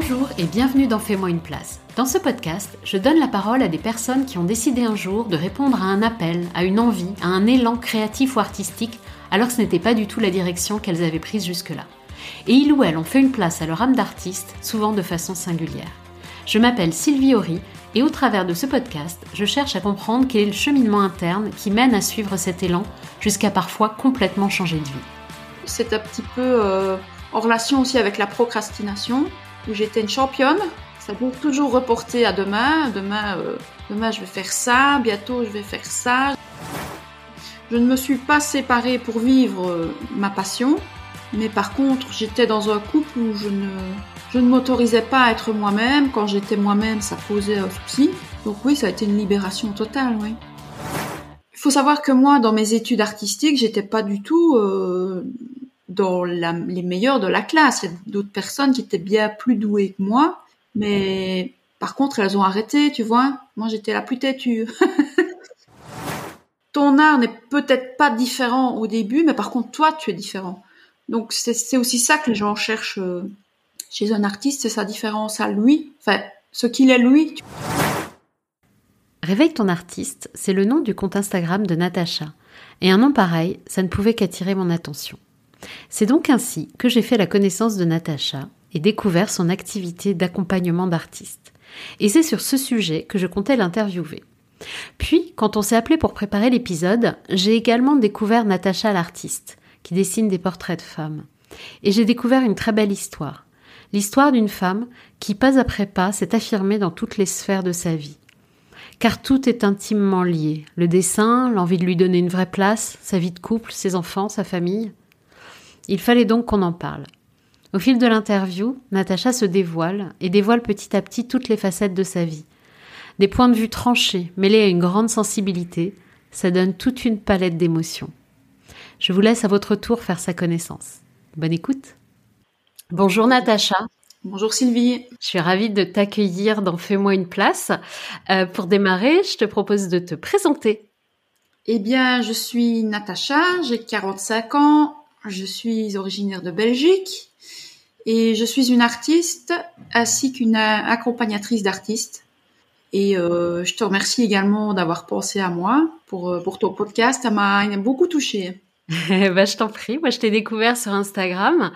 Bonjour et bienvenue dans Fais-moi une place. Dans ce podcast, je donne la parole à des personnes qui ont décidé un jour de répondre à un appel, à une envie, à un élan créatif ou artistique, alors que ce n'était pas du tout la direction qu'elles avaient prise jusque-là. Et ils ou elles ont fait une place à leur âme d'artiste, souvent de façon singulière. Je m'appelle Sylvie Horry et au travers de ce podcast, je cherche à comprendre quel est le cheminement interne qui mène à suivre cet élan jusqu'à parfois complètement changer de vie. C'est un petit peu euh, en relation aussi avec la procrastination où j'étais une championne. Ça peut toujours reporter à demain. Demain, euh, demain, je vais faire ça. Bientôt, je vais faire ça. Je ne me suis pas séparée pour vivre euh, ma passion. Mais par contre, j'étais dans un couple où je ne, je ne m'autorisais pas à être moi-même. Quand j'étais moi-même, ça posait un souci. Donc oui, ça a été une libération totale, oui. Il faut savoir que moi, dans mes études artistiques, j'étais pas du tout euh, dans les meilleurs de la classe. Il y a d'autres personnes qui étaient bien plus douées que moi, mais par contre, elles ont arrêté, tu vois. Moi, j'étais la plus têtue. Ton art n'est peut-être pas différent au début, mais par contre, toi, tu es différent. Donc, c'est aussi ça que les gens cherchent euh, chez un artiste, c'est sa différence à lui, enfin, ce qu'il est lui. Réveille ton artiste, c'est le nom du compte Instagram de Natacha. Et un nom pareil, ça ne pouvait qu'attirer mon attention. C'est donc ainsi que j'ai fait la connaissance de Natacha et découvert son activité d'accompagnement d'artistes. Et c'est sur ce sujet que je comptais l'interviewer. Puis, quand on s'est appelé pour préparer l'épisode, j'ai également découvert Natacha l'artiste, qui dessine des portraits de femmes. Et j'ai découvert une très belle histoire. L'histoire d'une femme qui, pas après pas, s'est affirmée dans toutes les sphères de sa vie. Car tout est intimement lié. Le dessin, l'envie de lui donner une vraie place, sa vie de couple, ses enfants, sa famille. Il fallait donc qu'on en parle. Au fil de l'interview, Natacha se dévoile et dévoile petit à petit toutes les facettes de sa vie. Des points de vue tranchés, mêlés à une grande sensibilité, ça donne toute une palette d'émotions. Je vous laisse à votre tour faire sa connaissance. Bonne écoute. Bonjour Natacha. Bonjour Sylvie. Je suis ravie de t'accueillir dans Fais-moi une place. Euh, pour démarrer, je te propose de te présenter. Eh bien, je suis Natacha, j'ai 45 ans, je suis originaire de Belgique et je suis une artiste ainsi qu'une accompagnatrice d'artistes. Et euh, je te remercie également d'avoir pensé à moi pour, euh, pour ton podcast. Ça m'a beaucoup touchée. bah, je t'en prie. Moi, je t'ai découvert sur Instagram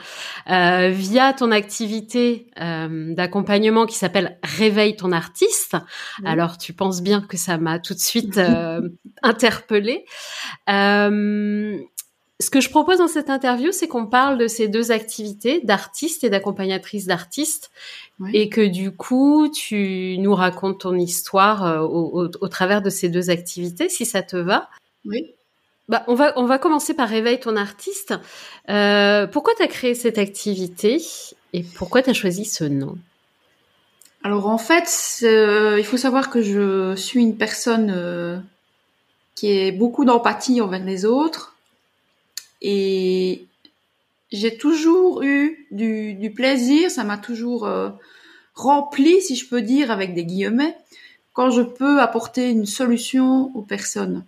euh, via ton activité euh, d'accompagnement qui s'appelle Réveille ton artiste. Alors, tu penses bien que ça m'a tout de suite euh, interpellée. Euh, ce que je propose dans cette interview, c'est qu'on parle de ces deux activités d'artiste et d'accompagnatrice d'artiste, et que du coup, tu nous racontes ton histoire euh, au, travers de ces deux activités, si ça te va. Oui. Bah, on va on va commencer par réveille ton artiste. Euh, pourquoi tu as créé cette activité et pourquoi tu as choisi ce nom? Alors en fait, euh, il faut savoir que je suis une personne qui est beaucoup d'empathie envers les autres et j'ai toujours eu du, plaisir, ça m'a toujours euh, rempli, si je peux dire, avec des guillemets, quand je peux apporter une solution aux personnes.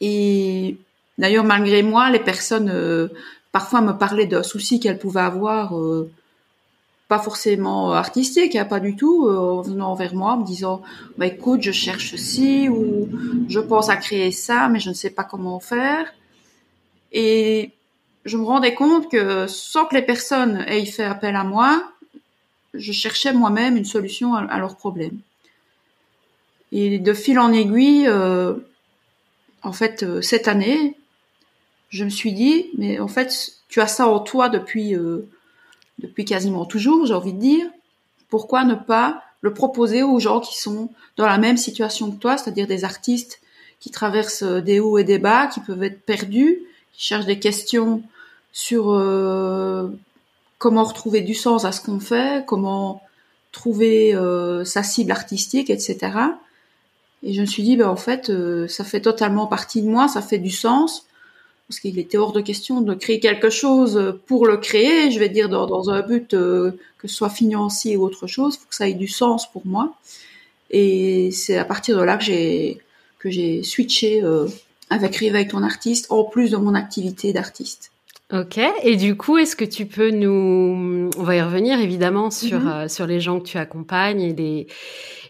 Et d'ailleurs, malgré moi, les personnes euh, parfois me parlaient d'un souci qu'elles pouvaient avoir, euh, pas forcément artistique, hein, pas du tout, en venant vers moi, en me disant, bah écoute, je cherche ceci ou je pense à créer ça, mais je ne sais pas comment faire. Et je me rendais compte que sans que les personnes aient fait appel à moi, je cherchais moi-même une solution à, leurs problèmes. Et de fil en aiguille, euh, en fait, euh, cette année, je me suis dit, mais en fait, tu as ça en toi depuis, euh, depuis quasiment toujours, j'ai envie de dire. Pourquoi ne pas le proposer aux gens qui sont dans la même situation que toi, c'est-à-dire des artistes qui traversent des hauts et des bas, qui peuvent être perdus, qui cherchent des questions sur euh, comment retrouver du sens à ce qu'on fait, comment trouver euh, sa cible artistique, etc. Et je me suis dit, ben en fait, euh, ça fait totalement partie de moi, ça fait du sens, parce qu'il était hors de question de créer quelque chose pour le créer, je vais dire dans, dans un but que ce soit financier ou autre chose, faut que ça ait du sens pour moi. Et c'est à partir de là que j'ai que j'ai switché avec Réveille ton artiste, en plus de mon activité d'artiste. Ok. Et du coup, est-ce que tu peux nous, on va y revenir évidemment sur Mhm. euh, sur les gens que tu accompagnes et les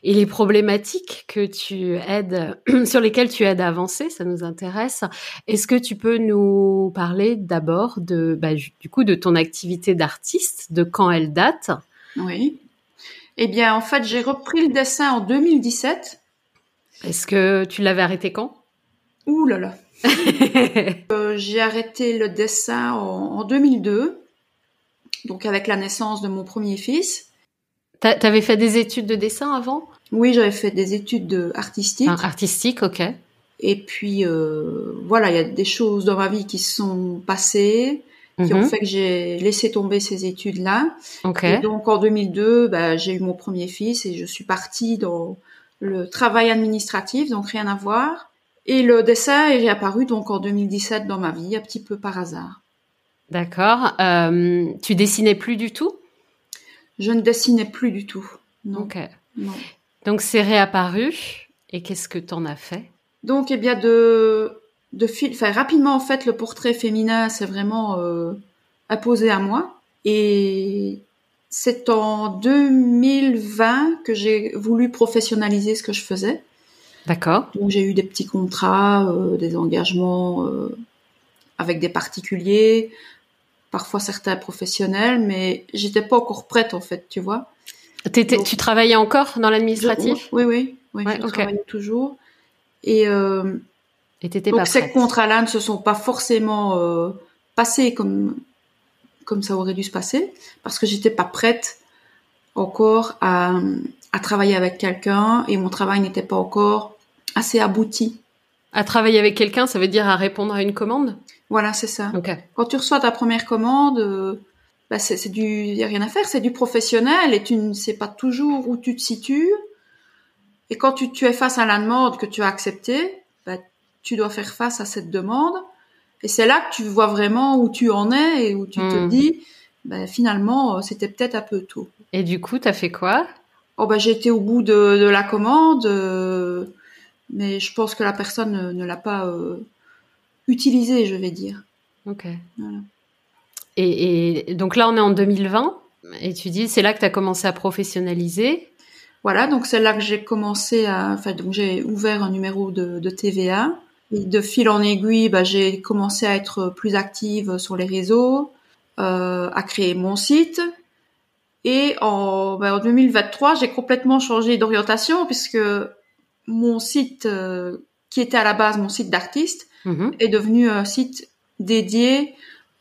et les problématiques que tu aides, sur lesquelles tu aides à avancer, ça nous intéresse. Est-ce que tu peux nous parler d'abord de, bah, du coup, de ton activité d'artiste, de quand elle date? Oui. Eh bien, en fait, j'ai repris le dessin en 2017. Est-ce que tu l'avais arrêté quand? Ouh là là. Euh, j'ai arrêté le dessin en, en 2002, donc avec la naissance de mon premier fils. T'a- T'avais fait des études de dessin avant? Oui, j'avais fait des études de- artistiques. Enfin, Artistique, ok. Et puis, euh, voilà, il y a des choses dans ma vie qui se sont passées, qui ont Mhm. fait que j'ai laissé tomber ces études-là. Ok. Et donc, en 2002, bah, j'ai eu mon premier fils et je suis partie dans le travail administratif, donc rien à voir. Et le dessin est réapparu donc en 2017 dans ma vie, un petit peu par hasard. D'accord. Euh, tu dessinais plus du tout? Je ne dessinais plus du tout. Non, Ok. non. Donc c'est réapparu. Et qu'est-ce que t'en as fait? Donc, eh bien, de, de fil, enfin, rapidement, en fait, le portrait féminin s'est vraiment euh, imposé à moi. Et c'est en 2020 que j'ai voulu professionnaliser ce que je faisais. D'accord. Donc, j'ai eu des petits contrats, euh, des engagements euh, avec des particuliers, parfois certains professionnels, mais j'étais pas encore prête, en fait, tu vois. Donc- tu travaillais encore dans l'administratif? Oui, oui, oui, Ouais, je ok. travaille toujours. Et euh, et Donc pas ces contrats-là ne se sont pas forcément euh, passés comme comme ça aurait dû se passer parce que j'étais pas prête encore à, à travailler avec quelqu'un et mon travail n'était pas encore assez abouti. À travailler avec quelqu'un, ça veut dire à répondre à une commande? Voilà, c'est ça. Ok. Quand tu reçois ta première commande, euh, bah c'est du y a rien à faire, c'est du professionnel et tu ne sais pas toujours où tu te situes. Et quand tu, tu es face à la demande que tu as acceptée, bah, tu dois faire face à cette demande. Et c'est là que tu vois vraiment où tu en es et où tu te Hmm. dis, bah, finalement, euh, c'était peut-être un peu tôt. Et du coup, t'as fait quoi? Oh bah été au bout de, de la commande, euh, mais je pense que la personne ne, ne l'a pas euh, utilisée, je vais dire. Ok. Voilà. Et, et donc là, on est en 2020. Et tu dis, c'est là que t'as commencé à professionnaliser. Voilà, donc c'est là que j'ai commencé à, enfin donc j'ai ouvert un numéro de, de TVA. Et de fil en aiguille, bah, j'ai commencé à être plus active sur les réseaux, euh, à créer mon site. Et en, bah, en 2023, j'ai complètement changé d'orientation puisque mon site, euh, qui était à la base mon site d'artiste, Mhm. est devenu un site dédié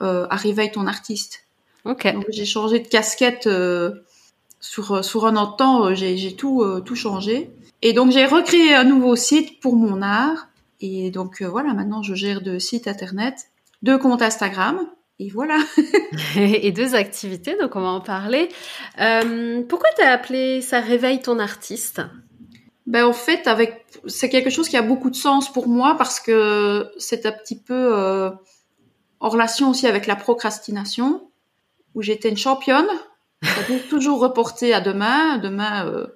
euh, à Réveille ton artiste. Ok. Donc j'ai changé de casquette euh, sur sur un an de temps, euh, j'ai j'ai tout euh, tout changé. Et donc j'ai recréé un nouveau site pour mon art. Et donc euh, voilà, maintenant je gère deux sites internet, deux comptes Instagram. Et voilà. et deux activités, donc on va en parler. Euh, pourquoi t'as appelé ça Réveille ton artiste? Ben en fait, avec c'est quelque chose qui a beaucoup de sens pour moi parce que c'est un petit peu euh, en relation aussi avec la procrastination, où j'étais une championne. Toujours reporter à demain. Demain, euh,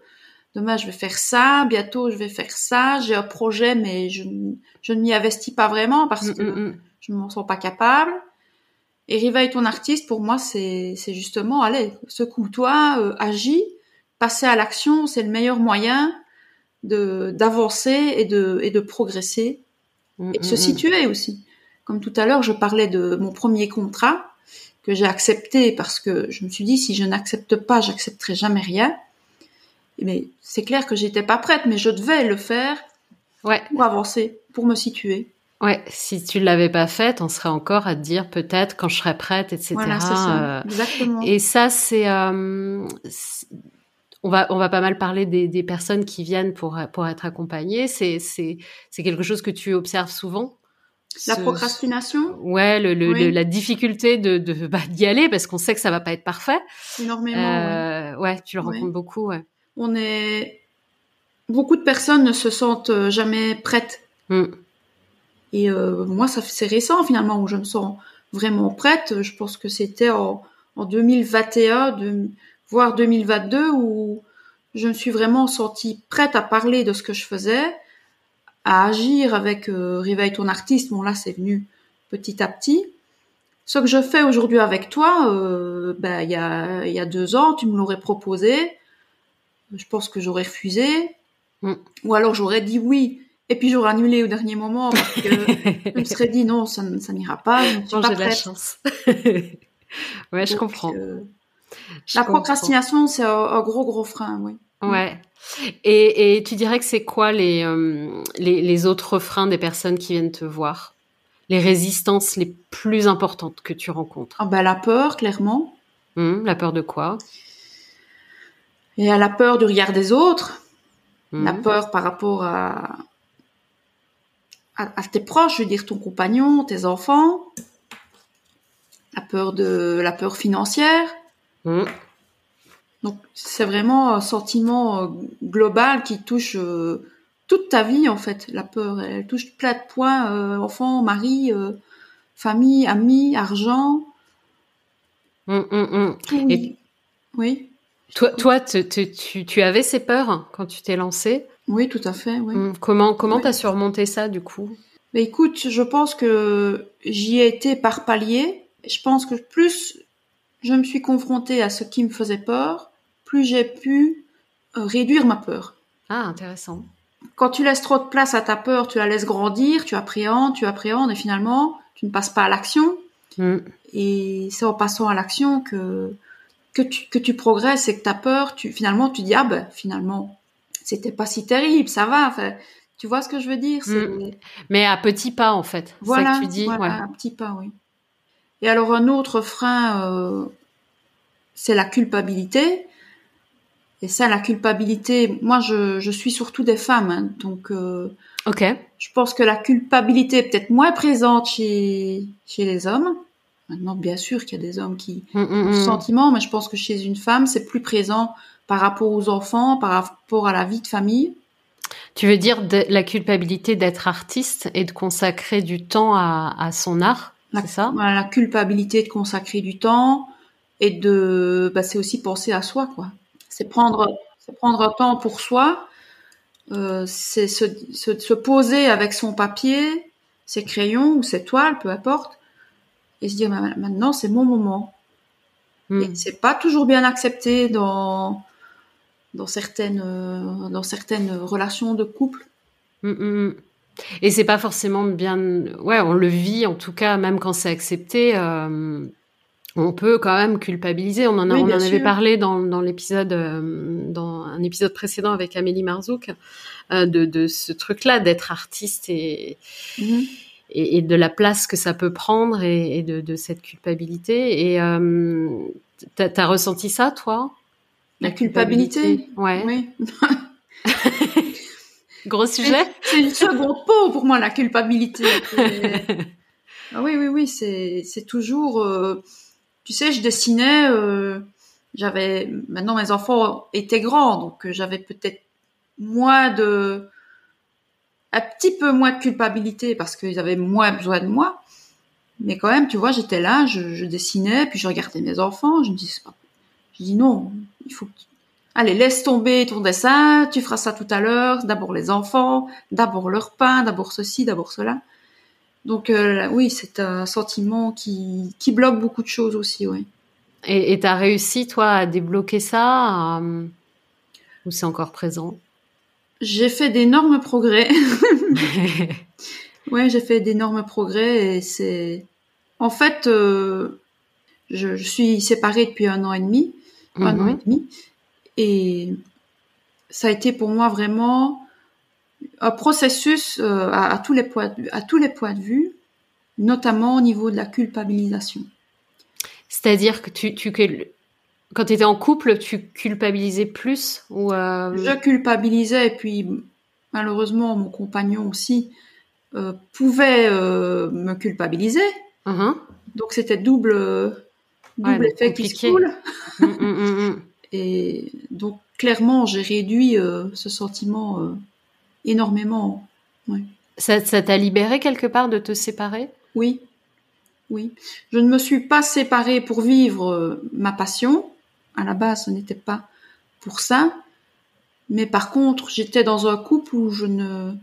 demain je vais faire ça. Bientôt je vais faire ça. J'ai un projet, mais je, ne m'y investis pas vraiment parce que Mm, mm, mm. je ne m'en sens pas capable. Et réveille ton artiste, pour moi, c'est c'est justement, allez, secoue-toi, euh, agis, passer à l'action, c'est le meilleur moyen de d'avancer et de et de progresser Mm, et de mm, se mm. situer aussi. Comme tout à l'heure, je parlais de mon premier contrat que j'ai accepté parce que je me suis dit si je n'accepte pas, j'accepterai jamais rien. Mais c'est clair que j'étais pas prête, mais je devais le faire Ouais, pour avancer, pour me situer. Ouais. Si tu l'avais pas fait, on serait encore à te dire peut-être quand je serai prête, etc. Voilà, ça, Euh, exactement. Et ça, c'est, euh, c'est- on va, on va pas mal parler des, des personnes qui viennent pour, pour être accompagnées. C'est, c'est, c'est quelque chose que tu observes souvent. La Ce- procrastination, Ouais, le, le- Oui. le- la difficulté de, de bah, d'y aller parce qu'on sait que ça va pas être parfait. énormément. Euh, ouais. tu le Ouais. rencontres beaucoup. Ouais. On est beaucoup de personnes ne se sentent euh, jamais prêtes. Mm. Et euh, moi, ça c'est récent finalement où je me sens vraiment prête. Je pense que c'était en, en 2021, de, voire 2022, où je me suis vraiment sentie prête à parler de ce que je faisais, à agir avec euh, Réveille ton artiste. Bon là, c'est venu petit à petit. ce que je fais aujourd'hui avec toi, euh, ben il y a y a deux ans, tu me l'aurais proposé, je pense que j'aurais refusé, Mm. ou alors j'aurais dit oui. Et puis j'aurais annulé au dernier moment parce que je me serais dit non, ça, n'ira pas. Je ne suis Non, pas j'ai de la chance. ouais, je comprends. euh, Je la comprends. procrastination, c'est un, un gros gros frein, oui. Ouais. Et, et tu dirais que c'est quoi les, euh, les, les autres freins des personnes qui viennent te voir? Les résistances les plus importantes que tu rencontres? Ah ben, la peur, clairement. Hum, La peur de quoi? Et la peur du regard des autres. Hum, La peur par rapport à, à, à tes proches, je veux dire ton compagnon, tes enfants. La peur de la peur financière. hum, Donc c'est vraiment un sentiment euh, global qui touche euh, toute ta vie en fait. La peur, elle touche plein de points euh, enfants, mari, euh, famille, amis, argent. Tout. Et- Oui, Toi, toi te- te- tu, tu avais ces peurs quand tu t'es lancé oui, tout à fait. Oui. Hum, Comment comment Oui. t'as surmonté ça du coup? Mais écoute, je pense que j'y ai été par palier. Je pense que plus je me suis confrontée à ce qui me faisait peur, plus j'ai pu euh, réduire ma peur. Ah, intéressant. Quand tu laisses trop de place à ta peur, tu la laisses grandir, tu appréhendes, tu appréhendes et finalement, tu ne passes pas à l'action. Hum, Et c'est en passant à l'action que que tu, que tu progresses et que ta peur, tu finalement tu dis ah ben finalement c'était pas si terrible, ça va. Tu vois ce que je veux dire Mm. Mais à petits pas en fait. Voilà, ça que tu dis. voilà, ouais. un petit pas, oui. Et alors un autre frein, euh, c'est la culpabilité. Et ça, la culpabilité, moi je, je suis surtout des femmes, hein, donc euh, Ok. je pense que la culpabilité est peut-être moins présente chez, chez les hommes. Maintenant, bien sûr qu'il y a des hommes qui Hum, hum, ont ce sentiment, mais je pense que chez une femme, c'est plus présent par rapport aux enfants, par rapport à la vie de famille? Tu veux dire de- la culpabilité d'être artiste et de consacrer du temps à, à son art, La- c'est ça? la culpabilité de consacrer du temps et de, bah, c'est aussi penser à soi, quoi. C'est prendre, c'est prendre un temps pour soi. Euh, c'est se, se, se poser avec son papier, ses crayons ou ses toiles, peu importe, et se dire maintenant c'est mon moment. Hmm. Et c'est pas toujours bien accepté dans dans certaines euh, dans certaines relations de couple. Mm, mm, mm. Et c'est pas forcément bien. Ouais, on le vit en tout cas, même quand c'est accepté. euh, on peut quand même culpabiliser. On en, a, Oui, on en avait parlé dans, dans l'épisode, euh, dans un épisode précédent avec Amélie Marzouk, de, de ce truc-là d'être artiste et, Mhm. et, et de la place que ça peut prendre et, et de, de cette culpabilité. Et t'as as ressenti ça, toi? La culpabilité. Ouais. Oui. Gros sujet. C'est une seconde peau pour moi la culpabilité. Ah oui oui oui c'est toujours euh, tu sais je dessinais euh, j'avais maintenant mes enfants étaient grands donc euh, j'avais peut-être moins de un petit peu moins de culpabilité parce qu'ils avaient moins besoin de moi mais quand même tu vois j'étais là je, je dessinais puis je regardais mes enfants je me dis c'est pas je dis non il faut que tu- Allez, laisse tomber ton dessin, tu feras ça tout à l'heure. D'abord les enfants, d'abord leur pain, d'abord ceci, d'abord cela. Donc euh, oui, c'est un sentiment qui, qui bloque beaucoup de choses aussi, oui. Et et t'as réussi, toi, à débloquer ça euh, Ou c'est encore présent? J'ai fait d'énormes progrès. ouais, j'ai fait d'énormes progrès et c'est... En fait, euh, je, je suis séparée depuis un an et demi, un an et Mhm. demi, et ça a été pour moi vraiment un processus euh, à, à tous les points de, vue- à tous les points de vue, notamment au niveau de la culpabilisation. C'est-à-dire que tu, tu quand tu étais en couple, tu culpabilisais plus ou euh, Je culpabilisais et puis malheureusement mon compagnon aussi euh, pouvait euh, me culpabiliser. mhm. Donc c'était double double Ouais, effet qui se coule. Mm, mm, mm, mm. Et donc clairement j'ai réduit euh, ce sentiment euh, énormément. Ça ça t'a libéré quelque part de te séparer? Oui, oui. Je ne me suis pas séparée pour vivre euh, ma passion. À la base, ce n'était pas pour ça. Mais par contre, j'étais dans un couple où je ne,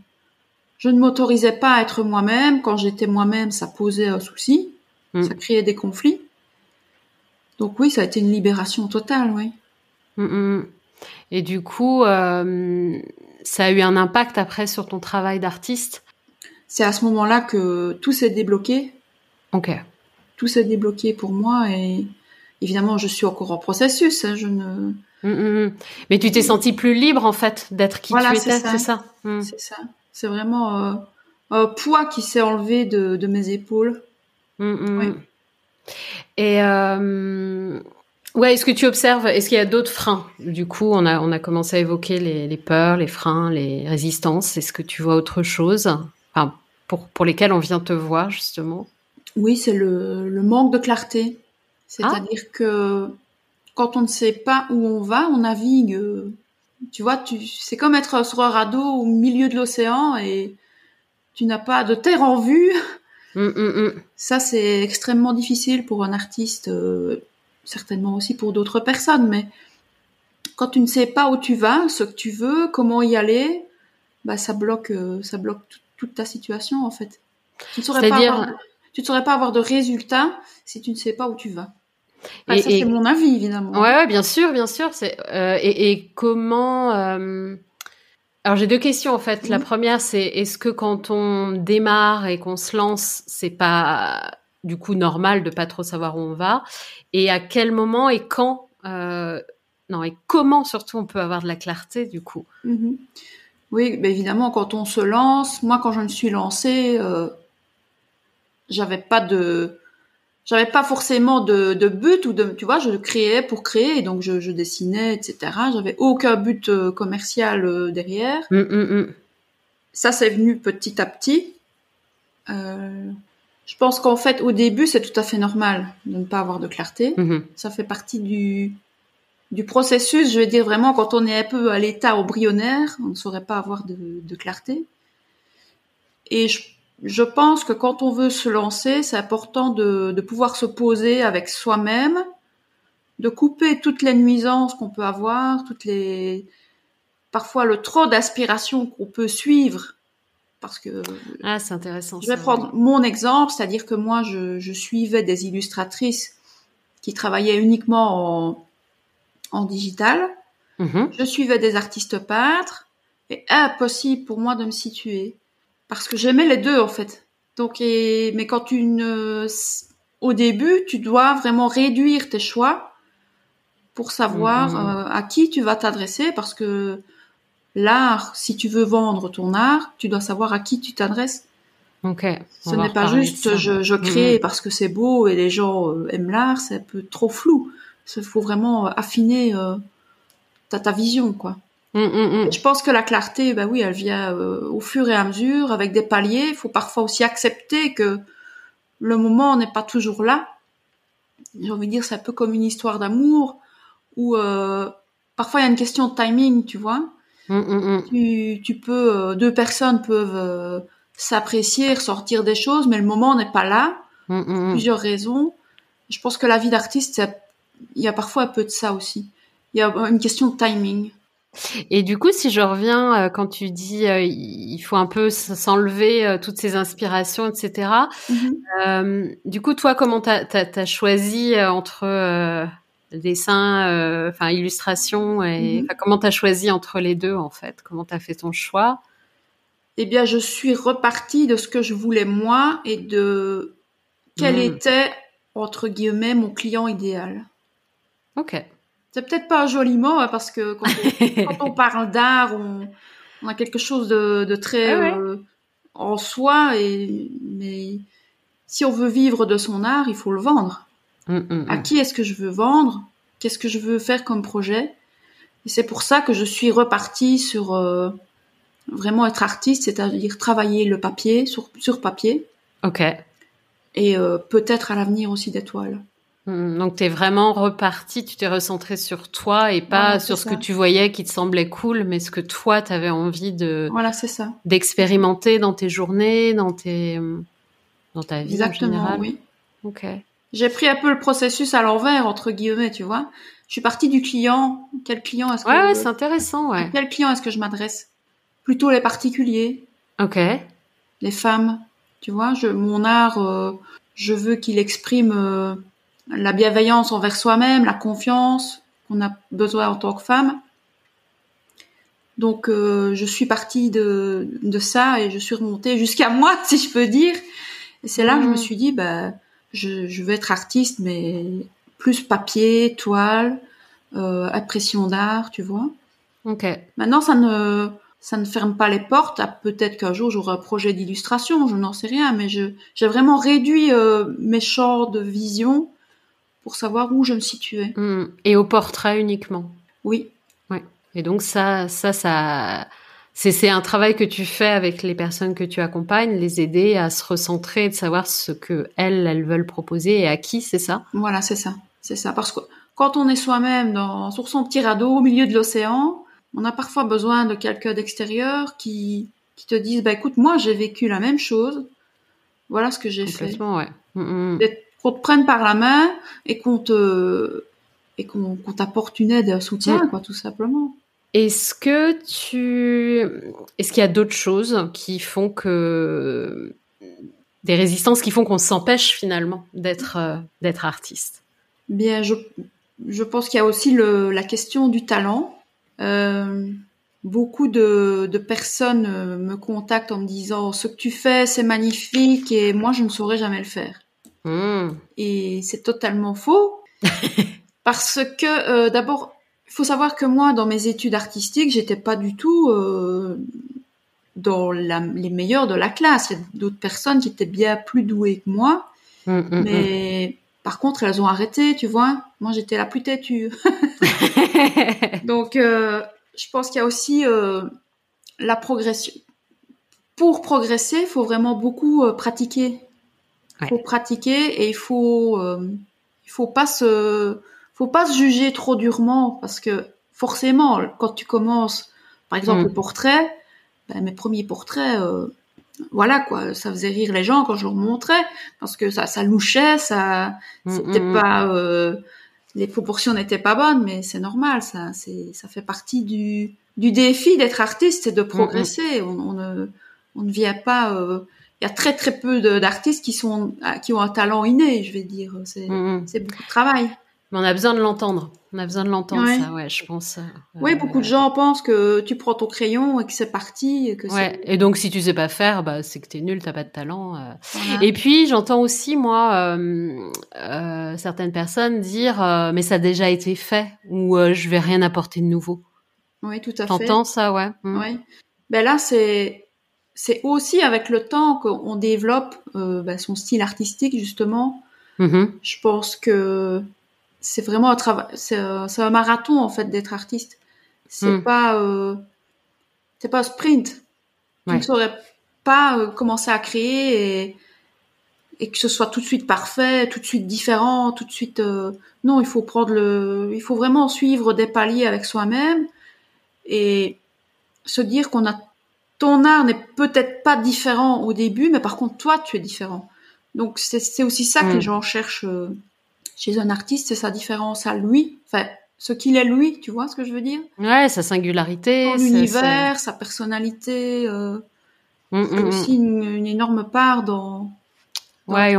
je ne m'autorisais pas à être moi-même. Quand j'étais moi-même, ça posait un souci. Ça créait des conflits. Donc oui, ça a été une libération totale, oui. Mm, mm, Et du coup, euh, ça a eu un impact après sur ton travail d'artiste? C'est à ce moment-là que tout s'est débloqué. Ok. Tout s'est débloqué pour moi et évidemment, je suis encore en processus. Hein, je ne. Mais tu t'es sentie plus libre en fait d'être qui tu étais, c'est ça? C'est ça. C'est vraiment euh, un poids qui s'est enlevé de, de mes épaules. Oui. Et euh, ouais, est-ce que tu observes, est-ce qu'il y a d'autres freins? Du coup, on a, on a commencé à évoquer les, les peurs, les freins, les résistances. Est-ce que tu vois autre chose? Enfin, pour, pour lesquels on vient te voir justement? Oui, c'est le, le, manque de clarté. C'est-à-dire ah. que quand on ne sait pas où on va, on navigue. Tu vois, tu, c'est comme être sur un radeau au milieu de l'océan et tu n'as pas de terre en vue. Mm, mm, mm. Ça, c'est extrêmement difficile pour un artiste, euh, certainement aussi pour d'autres personnes, mais quand tu ne sais pas où tu vas, ce que tu veux, comment y aller, bah ça bloque, euh, ça bloque toute ta situation en fait. Tu ne saurais pas avoir, tu ne saurais pas avoir de résultats si tu ne sais pas où tu vas. ça c'est mon avis évidemment. Ouais, bien sûr, bien sûr. C'est euh, et, et, comment alors j'ai deux questions en fait. La première c'est est-ce que quand on démarre et qu'on se lance, c'est pas du coup normal de pas trop savoir où on va? Et à quel moment et quand euh, non et comment surtout on peut avoir de la clarté du coup? Mm-hmm. Oui, bah évidemment quand on se lance, moi quand je me suis lancée, euh, j'avais pas de j'avais pas forcément de, de, but ou de tu vois je créais pour créer et donc je, je dessinais etc j'avais aucun but euh, commercial euh, derrière. Mm, mm, mm. ça c'est venu petit à petit. Euh, je pense qu'en fait au début c'est tout à fait normal de ne pas avoir de clarté. Mm-hmm. ça fait partie du du processus. Je vais dire vraiment quand on est un peu à l'état embryonnaire on ne saurait pas avoir de, de clarté. Et je je pense que quand on veut se lancer, c'est important de, de, pouvoir se poser avec soi-même, de couper toutes les nuisances qu'on peut avoir, toutes les parfois le trop d'aspiration qu'on peut suivre. Parce que ah, c'est intéressant. Je vais prendre mon exemple, c'est-à-dire que moi, je, je, suivais des illustratrices qui travaillaient uniquement en, en digital. Mm-hmm. Je suivais des artistes peintres et impossible pour moi de me situer parce que j'aimais les deux en fait. Donc, mais quand tu ne, au début, tu dois vraiment réduire tes choix pour savoir mhm. euh, à qui tu vas t'adresser, parce que l'art, si tu veux vendre ton art, tu dois savoir à qui tu t'adresses. Ok. Ce n'est pas juste je, je crée parce que c'est beau et les gens euh, aiment l'art, c'est un peu trop flou. Il faut vraiment affiner euh, ta, ta vision, quoi. Mm, mm, mm. Je pense que la clarté, ben oui, elle vient euh, au fur et à mesure, avec des paliers. Il faut parfois aussi accepter que le moment n'est pas toujours là. J'ai envie de dire, c'est un peu comme une histoire d'amour où euh, parfois il y a une question de timing, tu vois. Tu, tu, peux, euh, deux personnes peuvent s'apprécier, ressortir des choses, mais le moment n'est pas là. Plusieurs raisons. Je pense que la vie d'artiste, il y a parfois un peu de ça aussi. Il y a une question de timing. Et du coup, si je reviens euh, quand tu dis euh, il faut un peu s'enlever euh, toutes ces inspirations, etc. Mm-hmm. du coup, toi, comment t'as as, choisi entre dessin, enfin illustration, et mm-hmm. comment t'as choisi entre les deux en fait? Comment t'as fait ton choix? Eh bien, je suis repartie de ce que je voulais moi et de quel mm. était entre guillemets mon client idéal. Ok. C'est peut-être pas un joli mot hein, parce que quand on, parle d'art, on, a quelque chose de, très ah euh, en soi. Et mais si on veut vivre de son art, il faut le vendre. Hum, hum, hum. À qui est-ce que je veux vendre? Qu'est-ce que je veux faire comme projet? Et c'est pour ça que je suis repartie sur euh, vraiment être artiste, c'est-à-dire travailler le papier sur, sur papier. Ok. Et euh, peut-être à l'avenir aussi des toiles. Hmm, donc tu es vraiment reparti, tu t'es recentré sur toi et pas sur ce que tu voyais qui te semblait cool, mais ce que toi tu avais envie de Voilà, c'est ça. d'expérimenter dans tes journées, dans tes dans ta vie Exactement, en oui. OK. J'ai pris un peu le processus à l'envers entre guillemets, tu vois. Je suis partie du client, quel client est-ce que Ouais, c'est intéressant, ouais. quel client est-ce que je m'adresse? Plutôt les particuliers. OK. Les femmes, tu vois, je mon art euh, je veux qu'il exprime euh, la bienveillance envers soi-même, la confiance qu'on a besoin en tant que femme. Donc euh, je suis partie de, de ça et je suis remontée jusqu'à moi, si je peux dire. Et c'est là que je me mmh. suis dit, bah, je, je veux être artiste, mais plus papier, toile, euh, impression d'art, tu vois. Ok. Maintenant, ça ne ça ne ferme pas les portes. Peut-être qu'un jour j'aurai un projet d'illustration, je n'en sais rien, mais je j'ai vraiment réduit euh, mes champs de vision pour savoir où je me situais. Mmh. Et au portrait uniquement. Oui. Ouais. Et donc ça, ça, ça, c'est un travail que tu fais avec les personnes que tu accompagnes, les aider à se recentrer, de savoir ce que elles, elles veulent proposer et à qui, c'est ça? Voilà, c'est ça, c'est ça. Parce que quand on est soi-même dans sur son petit radeau au milieu de l'océan, on a parfois besoin de quelqu'un d'extérieur qui qui te dise bah écoute moi j'ai vécu la même chose, voilà ce que j'ai fait. ouais. Mm, mm. Qu'on te prenne par la main et qu'on te et qu'on t'apporte une aide un soutien, quoi, tout simplement. Est-ce que tu, est-ce qu'il y a d'autres choses qui font que des résistances qui font qu'on s'empêche finalement d'être euh, d'être artiste? Bien, je je pense qu'il y a aussi le, la question du talent. Euh, beaucoup de, de personnes me contactent en me disant ce que tu fais c'est magnifique et moi je ne saurais jamais le faire. Mmh. Et c'est totalement faux parce que euh, d'abord il faut savoir que moi, dans mes études artistiques, j'étais pas du tout euh, dans la, les meilleurs de la classe. Il y a d'autres personnes qui étaient bien plus douées que moi, mm, mm, mm. mais par contre, elles ont arrêté, tu vois. Moi, j'étais la plus têtue. Donc, euh, je pense qu'il y a aussi la progression. Pour progresser, il faut vraiment beaucoup pratiquer. Il faut pratiquer et il faut, euh, il faut pas se faut pas se juger trop durement parce que forcément, quand tu commences, par exemple, mm. le portrait, ben, mes premiers portraits, euh, voilà quoi, ça faisait rire les gens quand je leur montrais parce que ça, ça louchait, ça, mm, c'était mm, pas, euh, les proportions n'étaient pas bonnes, mais c'est normal, ça, c'est, ça fait partie du, du défi d'être artiste, c'est de progresser. On, on, ne, on ne vient pas. Euh, il y a très très peu d'artistes qui sont qui ont un talent inné, je vais dire. C'est, c'est beaucoup de travail. Mais on a besoin de l'entendre. On a besoin de l'entendre, ça, ouais, je pense. Euh, oui, beaucoup de gens pensent que tu prends ton crayon et que c'est parti. Et, que ouais. et donc, si tu sais pas faire, bah, c'est que t'es nul, t'as pas de talent. Euh. Et puis, j'entends aussi, moi, euh, euh, certaines personnes dire, mais ça a déjà été fait, ou je vais rien apporter de nouveau. Oui, tout à fait. T'entends ça, ouais. Mmh. Oui. Ben là, c'est c'est aussi avec le temps qu'on développe ben, son style artistique, justement. Mmh. Je pense que c'est vraiment un travail, c'est un marathon en fait d'être artiste. C'est hmm. pas, euh, c'est pas un sprint. Tu ne saurais pas euh, commencer à créer et, et que ce soit tout de suite parfait, tout de suite différent, tout de suite. Euh, non, il faut prendre le, il faut vraiment suivre des paliers avec soi-même et se dire qu'on a ton art n'est peut-être pas différent au début, mais par contre toi tu es différent. Donc c'est aussi ça que les hmm. gens cherchent chez un artiste, c'est sa différence à lui, enfin, ce qu'il est lui, tu vois ce que je veux dire? Ouais, sa singularité, son univers, sa personnalité. Euh, mm, mm, mm. aussi une, énorme part dans. ouais,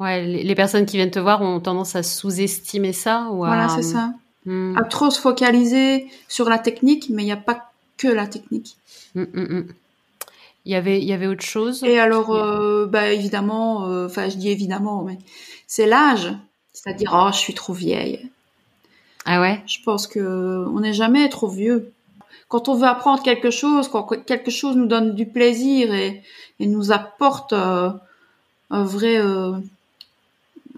ouais, les, personnes qui viennent te voir ont tendance à sous-estimer ça ou Voilà, c'est ça. À trop se focaliser sur la technique, mais il n'y a pas que la technique. Il y avait, il y avait autre chose. Et alors, euh, bah évidemment, euh, enfin, je dis évidemment, mais c'est l'âge. C'est-à-dire, oh, je suis trop vieille. Ah ouais? Je pense que on n'est jamais trop vieux. Quand on veut apprendre quelque chose, quand quelque chose nous donne du plaisir et, et nous apporte euh, un vrai euh,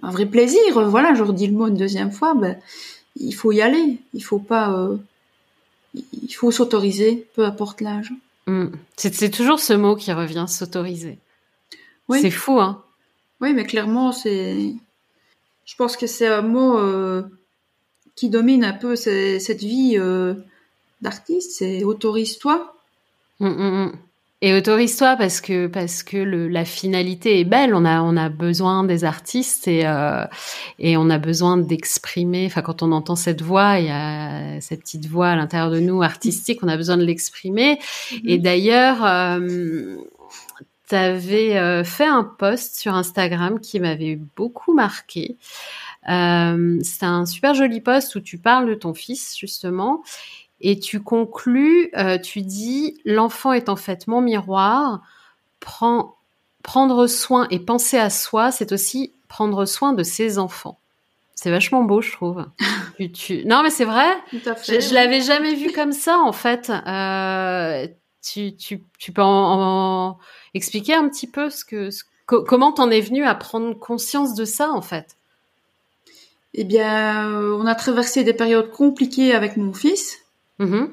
un vrai plaisir, voilà, je redis le mot une deuxième fois, ben, il faut y aller. Il faut pas, euh, il faut s'autoriser, peu importe l'âge. Hmm. C'est toujours ce mot qui revient, s'autoriser. Oui. C'est fou, hein. Oui, mais clairement, c'est je pense que c'est un mot euh, qui domine un peu cette vie euh, d'artiste. C'est autorise-toi. Mm, mm, mm. Et autorise-toi parce que parce que le, la finalité est belle. On a on a besoin des artistes et euh, et on a besoin d'exprimer. Enfin, quand on entend cette voix, il y a cette petite voix à l'intérieur de nous artistique. On a besoin de l'exprimer. Et d'ailleurs, tu avais fait un post sur Instagram qui m'avait beaucoup marqué. Euh, c'est un super joli post où tu parles de ton fils justement et tu conclus, euh, tu dis l'enfant est en fait mon miroir. Prendre soin et penser à soi, c'est aussi prendre soin de ses enfants. C'est vachement beau, je trouve. tu, Non, mais c'est vrai. je, je l'avais jamais vu comme ça, en fait. Euh, tu, tu, tu peux en, expliquer un petit peu ce que, ce, comment t'en es venu à prendre conscience de ça, en fait? Eh bien, euh, on a traversé des périodes compliquées avec mon fils. Mm-hmm.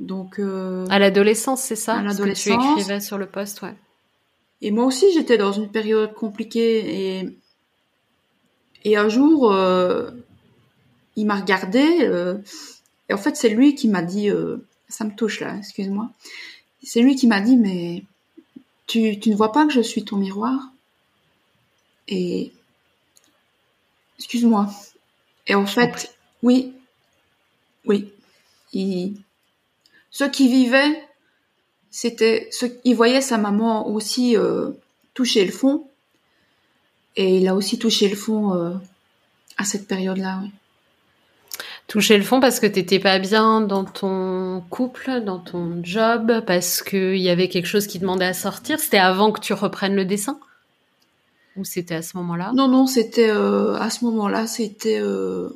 Donc euh, à l'adolescence, c'est ça À l'adolescence. Que tu écrivais sur le poste, ouais. Et moi aussi, j'étais dans une période compliquée et et un jour, euh, il m'a regardé et en fait, c'est lui qui m'a dit, ça me touche là, excuse-moi. C'est lui qui m'a dit, mais tu, tu ne vois pas que je suis ton miroir? Et excuse-moi, et en fait, oui, oui, il... ceux qui vivaient, c'était ceux qui voyaient sa maman aussi euh, toucher le fond, et il a aussi touché le fond euh, à cette période-là. Oui. Toucher le fond parce que t'étais pas bien dans ton couple, dans ton job, parce qu'il y avait quelque chose qui demandait à sortir. C'était avant que tu reprennes le dessin? Ou c'était à ce moment-là? Non, non, c'était euh, à ce moment-là. C'était euh...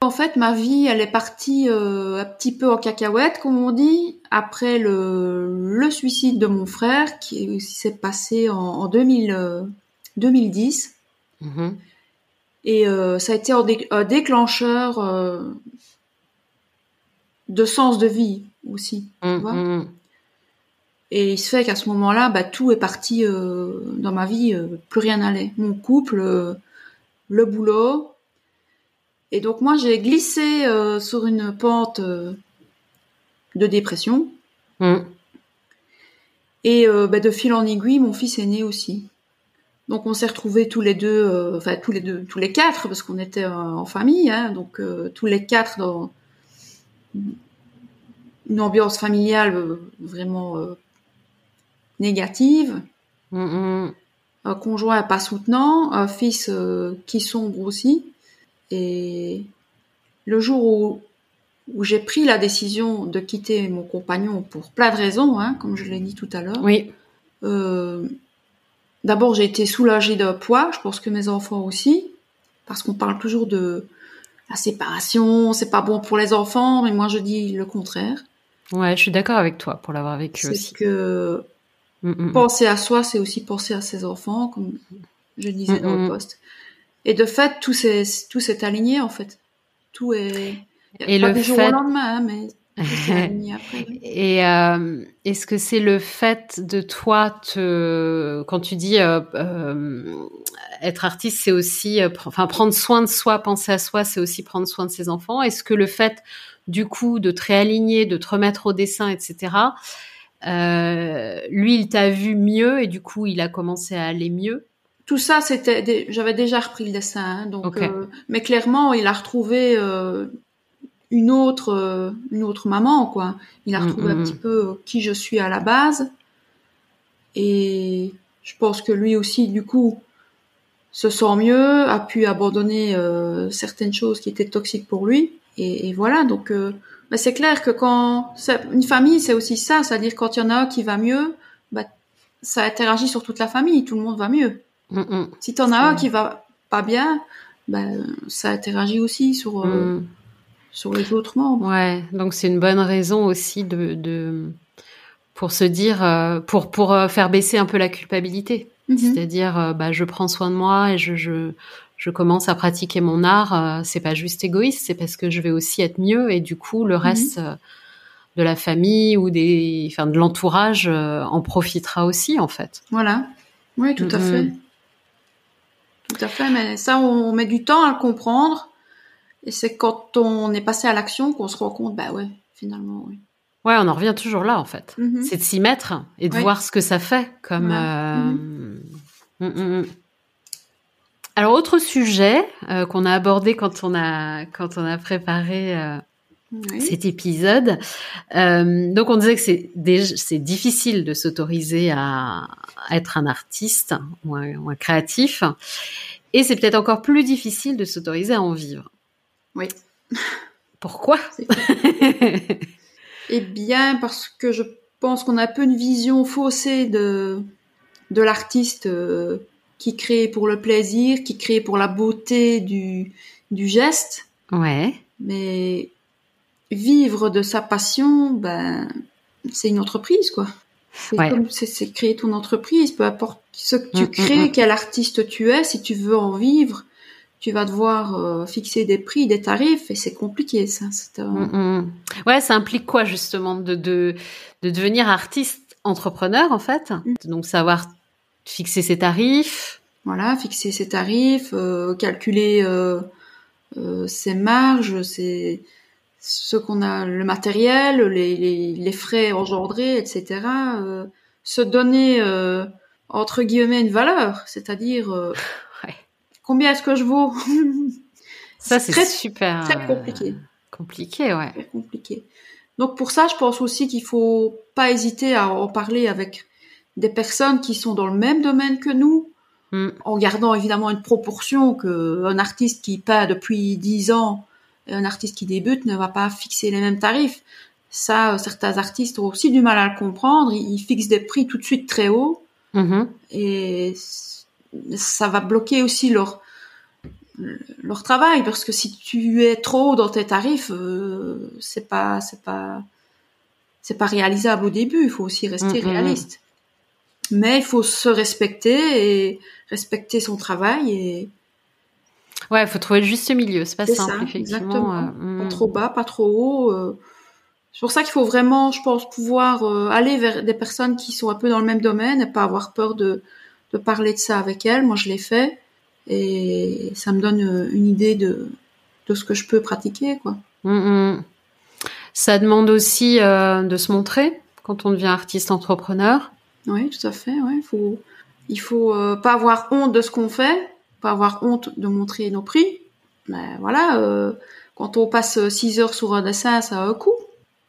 en fait ma vie, elle est partie euh, un petit peu en cacahuète, comme on dit, après le, le suicide de mon frère qui s'est passé en, en 2000, 2010. Euh, mm-hmm. Et euh, ça a été un, déclencheur de sens de vie aussi. Tu vois mm-hmm. Et il se fait qu'à ce moment-là, bah, tout est parti euh, dans ma vie, euh, plus rien n'allait. Mon couple, euh, le boulot. Et donc moi, j'ai glissé sur une pente de dépression. Mmh. Et bah, de fil en aiguille, mon fils est né aussi. Donc on s'est retrouvés tous les deux, enfin tous les deux, tous les quatre, parce qu'on était en famille, hein, donc tous les quatre dans une ambiance familiale vraiment négative, mm-hmm. un conjoint pas soutenant, un fils euh, qui sombre aussi. Et le jour où, où j'ai pris la décision de quitter mon compagnon pour plein de raisons, hein, comme je l'ai dit tout à l'heure. Oui. Euh, D'abord, j'ai été soulagée d'un poids. Je pense que mes enfants aussi, parce qu'on parle toujours de la séparation, c'est pas bon pour les enfants, mais moi je dis le contraire. Ouais, je suis d'accord avec toi pour l'avoir vécu aussi. C'est que Mm, mm, mm. Penser à soi, c'est aussi penser à ses enfants, comme je disais dans le poste. Et de fait, tout s'est tout s'est aligné en fait. Tout est et pas le du jour au lendemain, hein, mais Et euh, est-ce que c'est le fait de toi te quand tu dis euh, euh, être artiste, c'est aussi enfin prendre soin de soi, penser à soi, c'est aussi prendre soin de ses enfants? Est-ce que le fait du coup de te réaligner, de te remettre au dessin, etc. Euh, lui, il t'a vu mieux et du coup, il a commencé à aller mieux? Tout ça, c'était, j'avais déjà repris le dessin, hein, donc, euh, mais clairement, il a retrouvé euh, une autre, une autre maman, quoi. Il a mm, retrouvé un mm, petit mm. peu qui je suis à la base, et je pense que lui aussi, du coup, se sent mieux, a pu abandonner certaines choses qui étaient toxiques pour lui, et, et voilà, donc mais c'est clair que quand une famille, c'est aussi ça, c'est-à-dire quand il y en a un qui va mieux, bah, ça interagit sur toute la famille, tout le monde va mieux. Mm, mm. Si tu en as un qui va pas bien, bah, ça interagit aussi sur euh, mm. sur les autres membres. Ouais, donc c'est une bonne raison aussi de, de pour se dire euh, pour pour euh, faire baisser un peu la culpabilité. Mm-hmm. C'est-à-dire, bah, je prends soin de moi et je, je, je commence à pratiquer mon art, c'est pas juste égoïste, c'est parce que je vais aussi être mieux et du coup le mhm. reste de la famille ou des, enfin de l'entourage en profitera aussi en fait. Voilà, oui, tout à fait, tout à fait. Mais ça, on met du temps à le comprendre et c'est quand on est passé à l'action qu'on se rend compte, bah ouais, finalement, oui. Ouais, on en revient toujours là en fait. Mhm. C'est de s'y mettre et de voir ce que ça fait comme. Mhm. Mm, mm, alors autre sujet euh, qu'on a abordé quand on a quand on a préparé euh, cet épisode. Euh, donc on disait que c'est c'est difficile de s'autoriser à, être un artiste ou un, créatif, et c'est peut-être encore plus difficile de s'autoriser à en vivre. Oui. Pourquoi? Eh bien parce que je pense qu'on a un peu une vision faussée de de l'artiste euh, qui crée pour le plaisir, qui crée pour la beauté du du geste. Ouais. Mais vivre de sa passion, ben, c'est une entreprise, quoi. C'est comme c'est créer ton entreprise, peu importe ce que tu mm, mm, crées, mm. quel artiste tu es, si tu veux en vivre, tu vas devoir euh, fixer des prix, des tarifs, et c'est compliqué, ça. Ouais, ça implique quoi justement de, de, de devenir artiste entrepreneur en fait, donc savoir fixer ses tarifs. Voilà, fixer ses tarifs, euh, calculer euh, euh ses marges, ses ce qu'on a, le matériel, les, les, les frais engendrés, etc. Euh, se donner euh, entre guillemets une valeur, c'est-à-dire euh, combien est-ce que je vaux? Ça c'est super très compliqué. compliqué, ouais. Très compliqué. Donc pour ça, je pense aussi qu'il faut pas hésiter à en parler avec des personnes qui sont dans le même domaine que nous, hmm. en gardant évidemment une proportion que un artiste qui peint depuis dix ans un artiste qui débute ne va pas fixer les mêmes tarifs. Ça, euh, certains artistes ont aussi du mal à le comprendre. Ils fixent des prix tout de suite très hauts mm-hmm. et ça va bloquer aussi leur leur travail parce que si tu es trop haut dans tes tarifs, euh, c'est pas c'est pas c'est pas réalisable au début. Il faut aussi rester mm-hmm. réaliste. Mais il faut se respecter et respecter son travail et Ouais, il faut trouver le juste milieu. C'est pas simple, effectivement. Euh, pas hmm. trop bas, pas trop haut. Euh. C'est pour ça qu'il faut vraiment, je pense, pouvoir euh, aller vers des personnes qui sont un peu dans le même domaine et pas avoir peur de, de parler de ça avec elles. Moi, je l'ai fait et ça me donne une idée de, de ce que je peux pratiquer, quoi. Hmm, hmm. Ça demande aussi de se montrer quand on devient artiste entrepreneur. Oui, tout à fait. Ouais. Il faut, il faut pas avoir honte de ce qu'on fait pas avoir honte de montrer nos prix. Mais voilà, euh, quand on passe 6 heures sur un dessin, ça a un coût.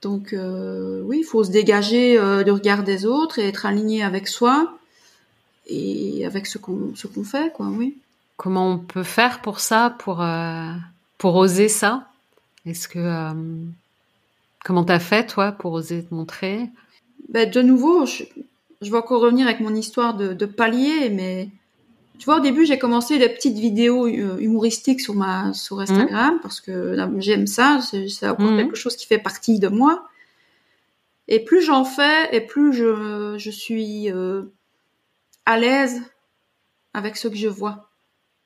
Donc euh, oui, il faut se dégager euh, du regard des autres et être aligné avec soi et avec ce qu'on ce qu'on fait, quoi. Oui. Comment on peut faire pour ça, pour pour oser ça? Est-ce que comment t'as fait toi pour oser te montrer? Ben, de nouveau, je, vais encore revenir avec mon histoire de, de palier, mais tu vois, au début, j'ai commencé des petites vidéos euh, humoristiques sur ma sur Instagram parce que j'aime ça, c'est encore mhm. quelque chose qui fait partie de moi. Et plus j'en fais, et plus je, je suis euh, à l'aise avec ce que je vois.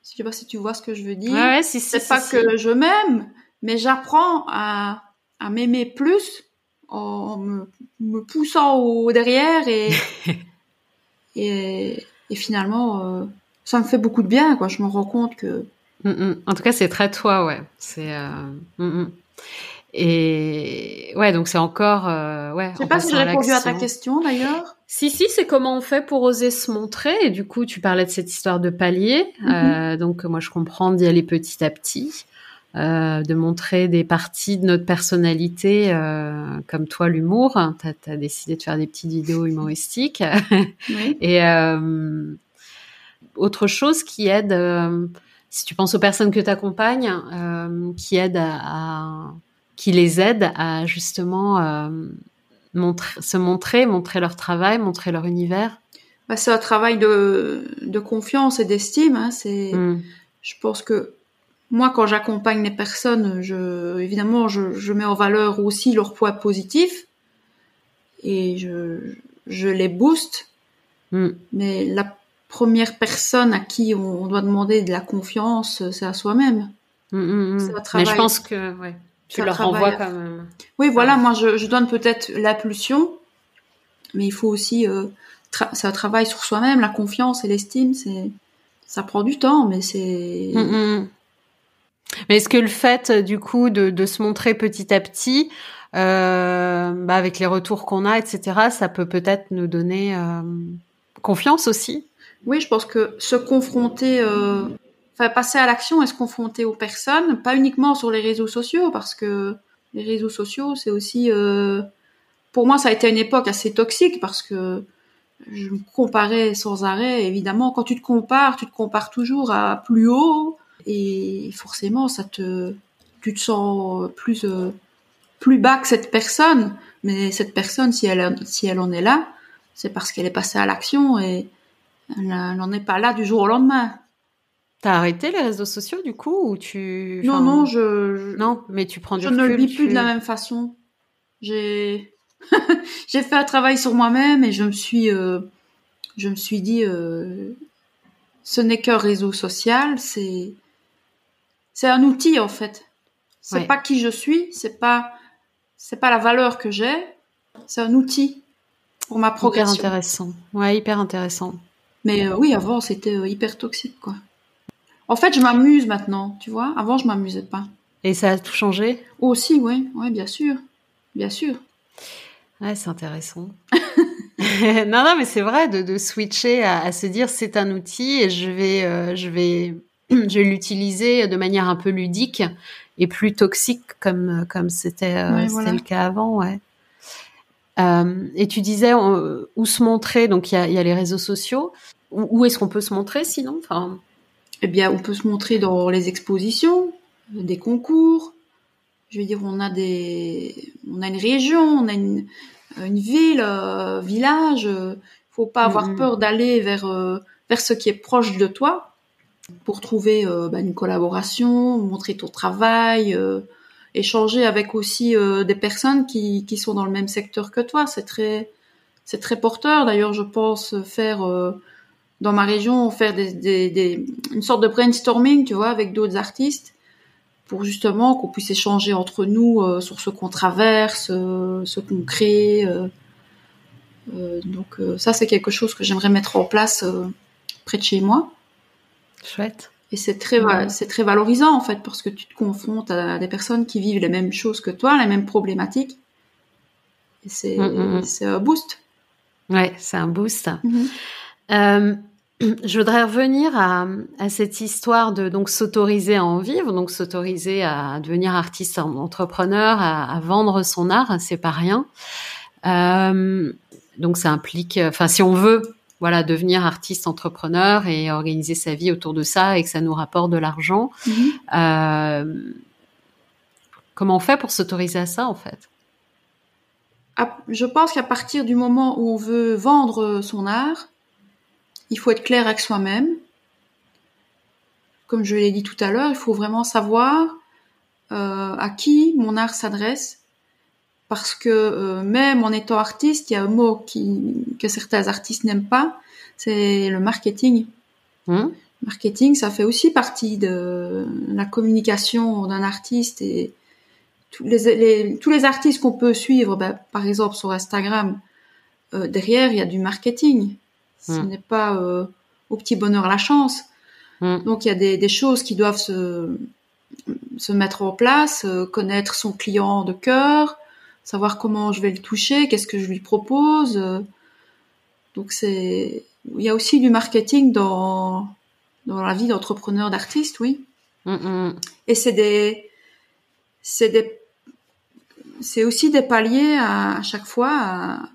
Je sais pas si tu vois ce que je veux dire. Ouais, si, c'est pas que je m'aime, mais j'apprends à, à m'aimer plus en me, me poussant au derrière et et, et finalement euh, ça me fait beaucoup de bien, quoi. Je me rends compte que. Mm, mm. En tout cas, c'est très toi, ouais. C'est. Euh... Mm, et ouais, donc c'est encore. Euh, ouais, je sais pas si j'ai répondu à ta question d'ailleurs. Si, si, c'est comment on fait pour oser se montrer. Et du coup, tu parlais de cette histoire de palier. Mm-hmm. euh, donc, moi, je comprends d'y aller petit à petit. Euh, de montrer des parties de notre personnalité, euh, comme toi l'humour. Tu as, décidé de faire des petites vidéos humoristiques. Oui. et, euh, autre chose qui aide, euh, si tu penses aux personnes que tu accompagnes, euh, qui aide à, qui les aident à justement euh, montrer, se montrer, montrer leur travail, montrer leur univers? Bah, C'est un travail de, de confiance et d'estime. Hein, c'est, hmm. Je pense que moi, quand j'accompagne les personnes, je, évidemment, je, je, mets en valeur aussi leur poids positif et je, je les booste. Hmm. Mais la première personne à qui on, doit demander de la confiance, c'est à soi-même. Mm, mm, mm. Mais je pense que ouais, tu leur renvoies quand même. Oui, voilà, moi je, je donne peut-être l'impulsion, mais il faut aussi, euh, c'est un travail sur soi-même, la confiance et l'estime, c'est, ça prend du temps, mais c'est. Mais est-ce que le fait, du coup, de, de se montrer petit à petit, euh, bah, avec les retours qu'on a, etc., ça peut peut-être nous donner euh, confiance aussi? Oui, je pense que se confronter, euh, enfin passer à l'action et se confronter aux personnes, pas uniquement sur les réseaux sociaux, parce que les réseaux sociaux, c'est aussi, euh, pour moi, ça a été une époque assez toxique parce que je me comparais sans arrêt. Évidemment, quand tu te compares, tu te compares toujours à plus haut et forcément, ça te, tu te sens plus euh, plus bas que cette personne. Mais cette personne, si elle si elle en est là, c'est parce qu'elle est passée à l'action et elle n'en est pas là du jour au lendemain. T'as arrêté les réseaux sociaux du coup ou tu Non non je, non mais tu prends du je ne le vis plus de la même façon. J'ai j'ai fait un travail sur moi-même et je me suis euh, je me suis dit euh, ce n'est qu'un réseau social c'est c'est un outil en fait. C'est pas qui je suis, c'est pas c'est pas la valeur que j'ai, c'est un outil pour ma progression. Hyper intéressant. Ouais, hyper intéressant. Mais euh, oui, avant c'était hyper toxique quoi. En fait, je m'amuse maintenant, tu vois. Avant, je m'amusais pas. Et ça a tout changé? Aussi, oui, ouais, bien sûr, bien sûr. Ouais, c'est intéressant. non, non, mais c'est vrai de, de switcher à, à, se dire c'est un outil et je vais, euh, je vais, je vais l'utiliser de manière un peu ludique et plus toxique comme comme c'était euh, le cas avant, ouais. Euh, et tu disais où se montrer, donc il y a, y a, les réseaux sociaux. Où, est-ce qu'on peut se montrer sinon enfin, eh bien, on peut se montrer dans les expositions, des concours. Je veux dire, on a des, on a une région, on a une, une ville, euh, village. Faut pas avoir mm-hmm. peur d'aller vers euh, vers ce qui est proche de toi pour trouver euh, bah, une collaboration, montrer ton travail, euh, échanger avec aussi des personnes qui qui sont dans le même secteur que toi. C'est très c'est très porteur. D'ailleurs, je pense faire dans ma région faire des, des, des, une sorte de brainstorming, tu vois, avec d'autres artistes, pour justement qu'on puisse échanger entre nous euh, sur ce qu'on traverse, euh, ce qu'on crée. Euh, donc ça, c'est quelque chose que j'aimerais mettre en place près de chez moi. Chouette. Et c'est très, ouais. c'est très valorisant en fait, parce que tu te confrontes à des personnes qui vivent les mêmes choses que toi, les mêmes problématiques. Et c'est, mm -hmm. c'est un boost. Ouais, c'est un boost. Mm -hmm. Euh, je voudrais revenir à, à, cette histoire de donc s'autoriser à en vivre, donc s'autoriser à devenir artiste entrepreneur, à, à vendre son art, c'est pas rien. Euh, donc ça implique, enfin si on veut, voilà, devenir artiste entrepreneur et organiser sa vie autour de ça et que ça nous rapporte de l'argent. Mm -hmm. euh, comment on fait pour s'autoriser à ça en fait? Je pense qu'à partir du moment où on veut vendre son art, il faut être clair avec soi-même. Comme je l'ai dit tout à l'heure, il faut vraiment savoir euh, à qui mon art s'adresse. Parce que euh, même en étant artiste, il y a un mot qui, que certains artistes n'aiment pas, c'est le marketing. Mmh. Marketing, ça fait aussi partie de la communication d'un artiste et tous les, les, tous les artistes qu'on peut suivre, ben, par exemple sur Instagram, euh, derrière il y a du marketing. Ce mm. n'est pas euh, au petit bonheur la chance. Mm. Donc il y a des, des, choses qui doivent se, se mettre en place, euh, connaître son client de cœur, savoir comment je vais le toucher, qu'est-ce que je lui propose. donc c'est, il y a aussi du marketing dans dans la vie d'entrepreneur, d'artiste, oui. Mm Et c'est des, c'est des, c'est aussi des paliers à, à chaque fois à,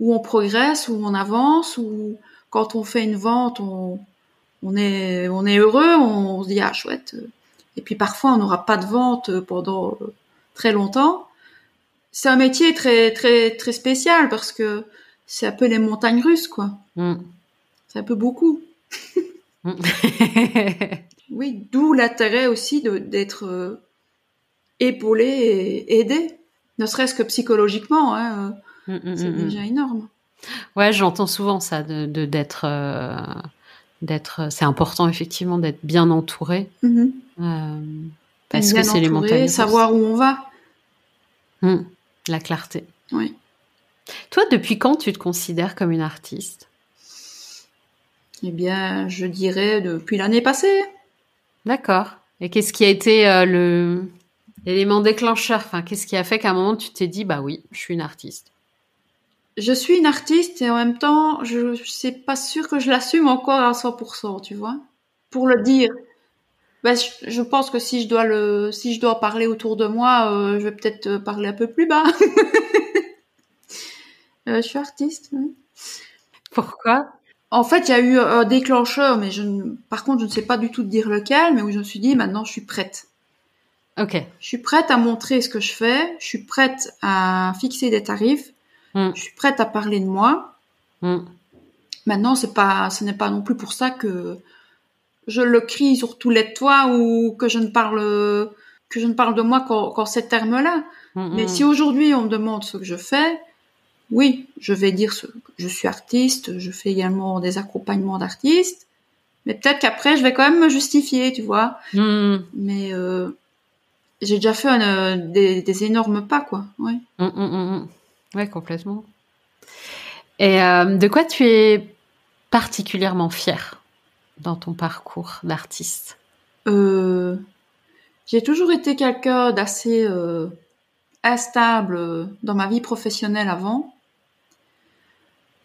où on progresse, où on avance, où quand on fait une vente, on, on est, on est heureux, on, se dit ah chouette. Et puis parfois on n'aura pas de vente pendant très longtemps. C'est un métier très très très spécial parce que c'est un peu les montagnes russes quoi. Mm. C'est un peu beaucoup. oui, d'où l'intérêt aussi d'être euh, épaulé et aidé, ne serait-ce que psychologiquement. Hein. Mm, mm, c'est mm, déjà énorme. Ouais, j'entends souvent ça, de d'être, euh, d'être. C'est important effectivement d'être bien entouré, mm-hmm. euh, parce bien que c'est les montagnes. Savoir où on va. La clarté. Oui. Toi, depuis quand tu te considères comme une artiste? Eh bien, je dirais depuis l'année passée. D'accord. Et qu'est-ce qui a été euh, le l'élément déclencheur? Enfin, qu'est-ce qui a fait qu'à un moment tu t'es dit, bah oui, je suis une artiste? Je suis une artiste et en même temps, je sais pas sûr que je l'assume encore à 100%, tu vois. Pour le dire. bah, je, je pense que si je dois le, si je dois parler autour de moi, euh, je vais peut-être euh, parler un peu plus bas. Euh, je suis artiste. oui. Pourquoi? En fait, il y a eu un déclencheur, mais je, ne- par contre, je ne sais pas du tout dire lequel, mais où je me suis dit, maintenant, je suis prête. Ok. Je suis prête à montrer ce que je fais. Je suis prête à fixer des tarifs. Mm. Je suis prête à parler de moi. Mm. Maintenant, c'est pas, ce n'est pas non plus pour ça que je le crie sur tous les toits ou que je ne parle, que je ne parle de moi qu'en qu'en ces termes-là. Mm, Mais si aujourd'hui on me demande ce que je fais, oui, je vais dire ce, je suis artiste, je fais également des accompagnements d'artistes. Mais peut-être qu'après, je vais quand même me justifier, tu vois. Mais euh, j'ai déjà fait un, euh, des, des énormes pas, quoi. Ouais. Ouais, complètement. Et euh, de quoi tu es particulièrement fière dans ton parcours d'artiste? Euh, j'ai toujours été quelqu'un d'assez euh, instable dans ma vie professionnelle avant.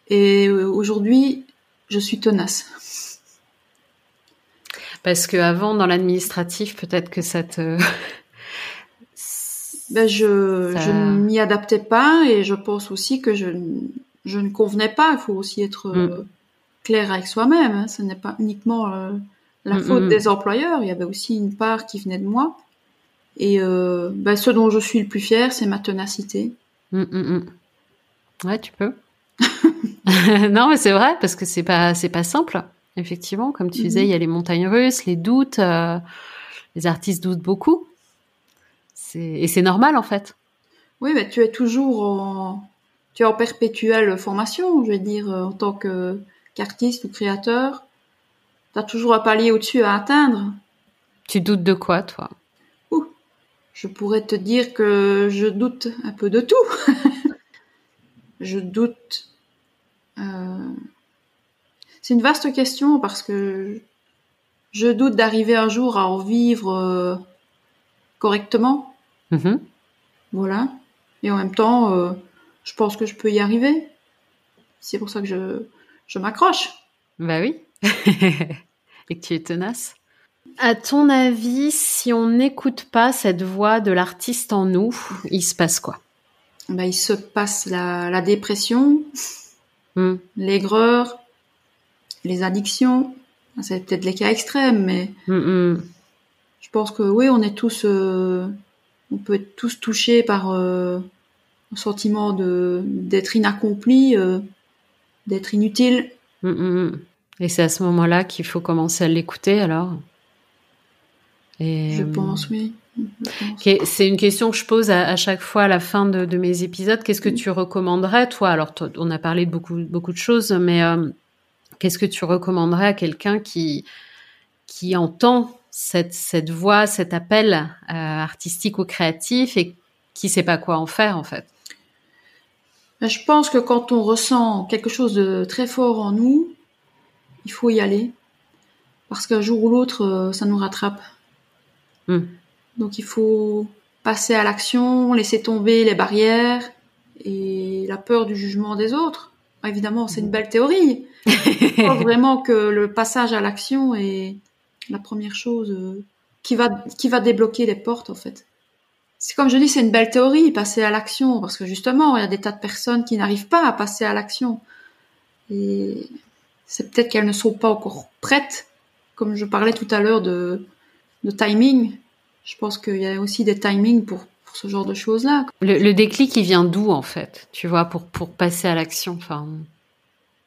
Et aujourd'hui, je suis tenace. Parce que avant, dans l'administratif, peut-être que ça te. Ben, je, Ça- je ne m'y adaptais pas et je pense aussi que je, je ne convenais pas. Il faut aussi être euh, clair avec soi-même. hein. Ce n'est pas uniquement euh, la Mm, faute mm. des employeurs. Il y avait aussi une part qui venait de moi. Et euh, ben, ce dont je suis le plus fier, c'est ma ténacité. Mm, mm, mm. Ouais, tu peux. non, mais c'est vrai parce que c'est pas c'est pas simple. Effectivement, comme tu disais, il y a les montagnes russes, les doutes. euh, les artistes doutent beaucoup. Et c'est normal en fait. Oui, mais tu es toujours en, tu es en perpétuelle formation, je veux dire, euh, en tant que qu'artiste ou créateur. Tu as toujours un palier au-dessus à atteindre. Tu doutes de quoi, toi? Je pourrais te dire que je doute un peu de tout. je doute. euh, C'est une vaste question parce que je doute d'arriver un jour à en vivre euh, correctement. Mhm. Voilà. Et en même temps, euh, je pense que je peux y arriver. C'est pour ça que je, je m'accroche. Bah oui. et que tu es tenace. À ton avis, si on n'écoute pas cette voix de l'artiste en nous, il se passe quoi? Ben, il se passe la, la dépression, Hmm. l'aigreur, les addictions. C'est peut-être les cas extrêmes, mais Mm, mm. je pense que oui, on est tous, euh, on peut être tous touchés par euh, un sentiment de d'être inaccompli, euh, d'être inutile. Mm, mm, mm. Et c'est à ce moment-là qu'il faut commencer à l'écouter alors Et, Je euh, pense, oui. Je pense. Ok, C'est une question que je pose à, à chaque fois à la fin de, de mes épisodes. Qu'est-ce que tu recommanderais, toi? Alors, on a parlé de beaucoup, beaucoup de choses, mais euh, qu'est-ce que tu recommanderais à quelqu'un qui, qui entend cette, cette voix, cet appel euh, artistique ou créatif et qui sait pas quoi en faire, en fait Ben, Je pense que quand on ressent quelque chose de très fort en nous, il faut y aller. Parce qu'un jour ou l'autre, euh, ça nous rattrape. Hmm. Donc il faut passer à l'action, laisser tomber les barrières et la peur du jugement des autres. Évidemment, c'est une belle théorie. Je pense vraiment que le passage à l'action est la première chose euh, qui va, qui va débloquer les portes, en fait. C'est comme je dis, c'est une belle théorie, passer à l'action, parce que justement, il y a des tas de personnes qui n'arrivent pas à passer à l'action. Et c'est peut-être qu'elles ne sont pas encore prêtes. Comme je parlais tout à l'heure de, de timing, je pense qu'il y a aussi des timings pour, pour ce genre de choses-là. le, le déclic, il vient d'où, en fait Tu vois, pour, pour passer à l'action enfin,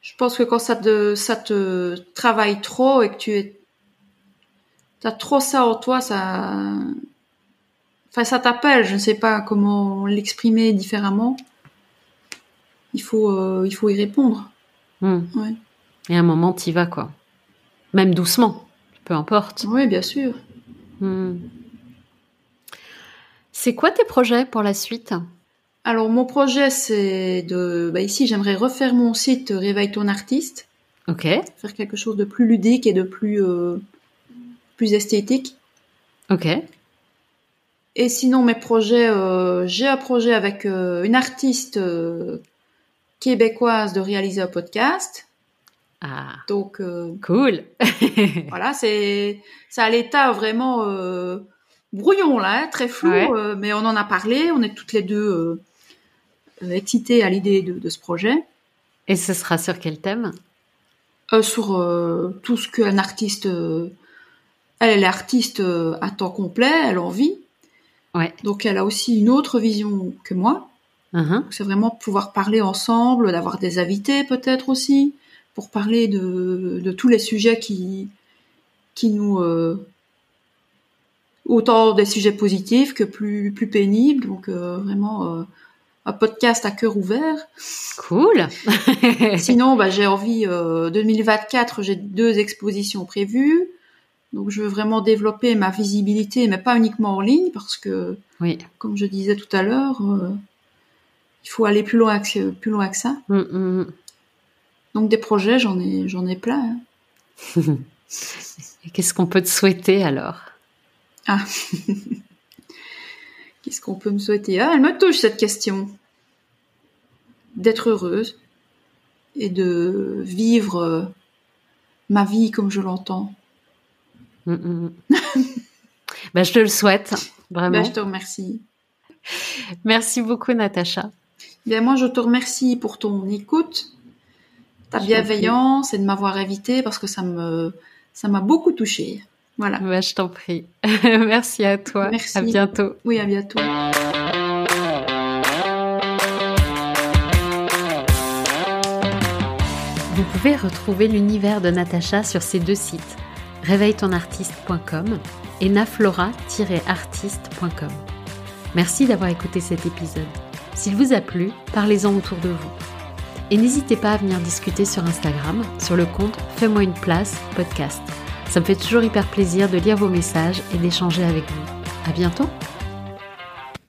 Je pense que quand ça te, ça te travaille trop et que tu es, t'as trop ça en toi, ça, enfin, ça t'appelle. Je ne sais pas comment l'exprimer différemment. Il faut, euh, il faut y répondre. hmm. Ouais. Et à un moment, t'y vas, quoi. Même doucement, peu importe. Oui, bien sûr. Hmm. C'est quoi tes projets pour la suite? Alors, mon projet, c'est de, bah, ici, j'aimerais refaire mon site Réveille ton artiste, Ok, faire quelque chose de plus ludique et de plus, euh, plus esthétique. ok. Et sinon, mes projets, euh, j'ai un projet avec euh, une artiste euh, québécoise de réaliser un podcast. Ah. Donc, cool. voilà, c'est c'est à l'état vraiment brouillon là, hein, très flou, Ouais. mais on en a parlé. On est toutes les deux excitées à l'idée de, de ce projet. Et ce sera sur quel thème? Sur tout ce qu'un artiste, elle, elle est artiste euh, à temps complet, elle en vit. Ouais. Donc elle a aussi une autre vision que moi. Donc, C'est vraiment pouvoir parler ensemble, d'avoir des invités peut-être aussi, pour parler de, de tous les sujets qui, qui nous... euh, autant des sujets positifs que plus, plus pénibles. Donc euh, vraiment euh, un podcast à cœur ouvert. Cool. Sinon, bah, j'ai envie, euh, 2024, j'ai deux expositions prévues. Donc je veux vraiment développer ma visibilité, mais pas uniquement en ligne, parce que, oui. comme je disais tout à l'heure, euh, il faut aller plus loin que, plus loin que ça. Mm, mm, Donc des projets, j'en ai, j'en ai plein. hein. mm. Et qu'est-ce qu'on peut te souhaiter alors? Ah, qu'est-ce qu'on peut me souhaiter? Ah, elle me touche cette question. D'être heureuse et de vivre euh, ma vie comme je l'entends. Mm, mm, mm. Bah, je te le souhaite, vraiment. Ben, je te remercie. Merci beaucoup, Natacha. Bien, moi, je te remercie pour ton écoute, ta Je bienveillance et de m'avoir invitée parce que ça me, ça m'a beaucoup touchée. Voilà. Bah, je t'en prie. Merci à toi. Merci. À bientôt. Oui, à bientôt. Vous pouvez retrouver l'univers de Natacha sur ces deux sites, réveilletonartiste.com et naflora-artiste.com. Merci d'avoir écouté cet épisode. S'il vous a plu, parlez-en autour de vous. Et n'hésitez pas à venir discuter sur Instagram, sur le compte Fais-moi une place podcast. Ça me fait toujours hyper plaisir de lire vos messages et d'échanger avec vous. À bientôt!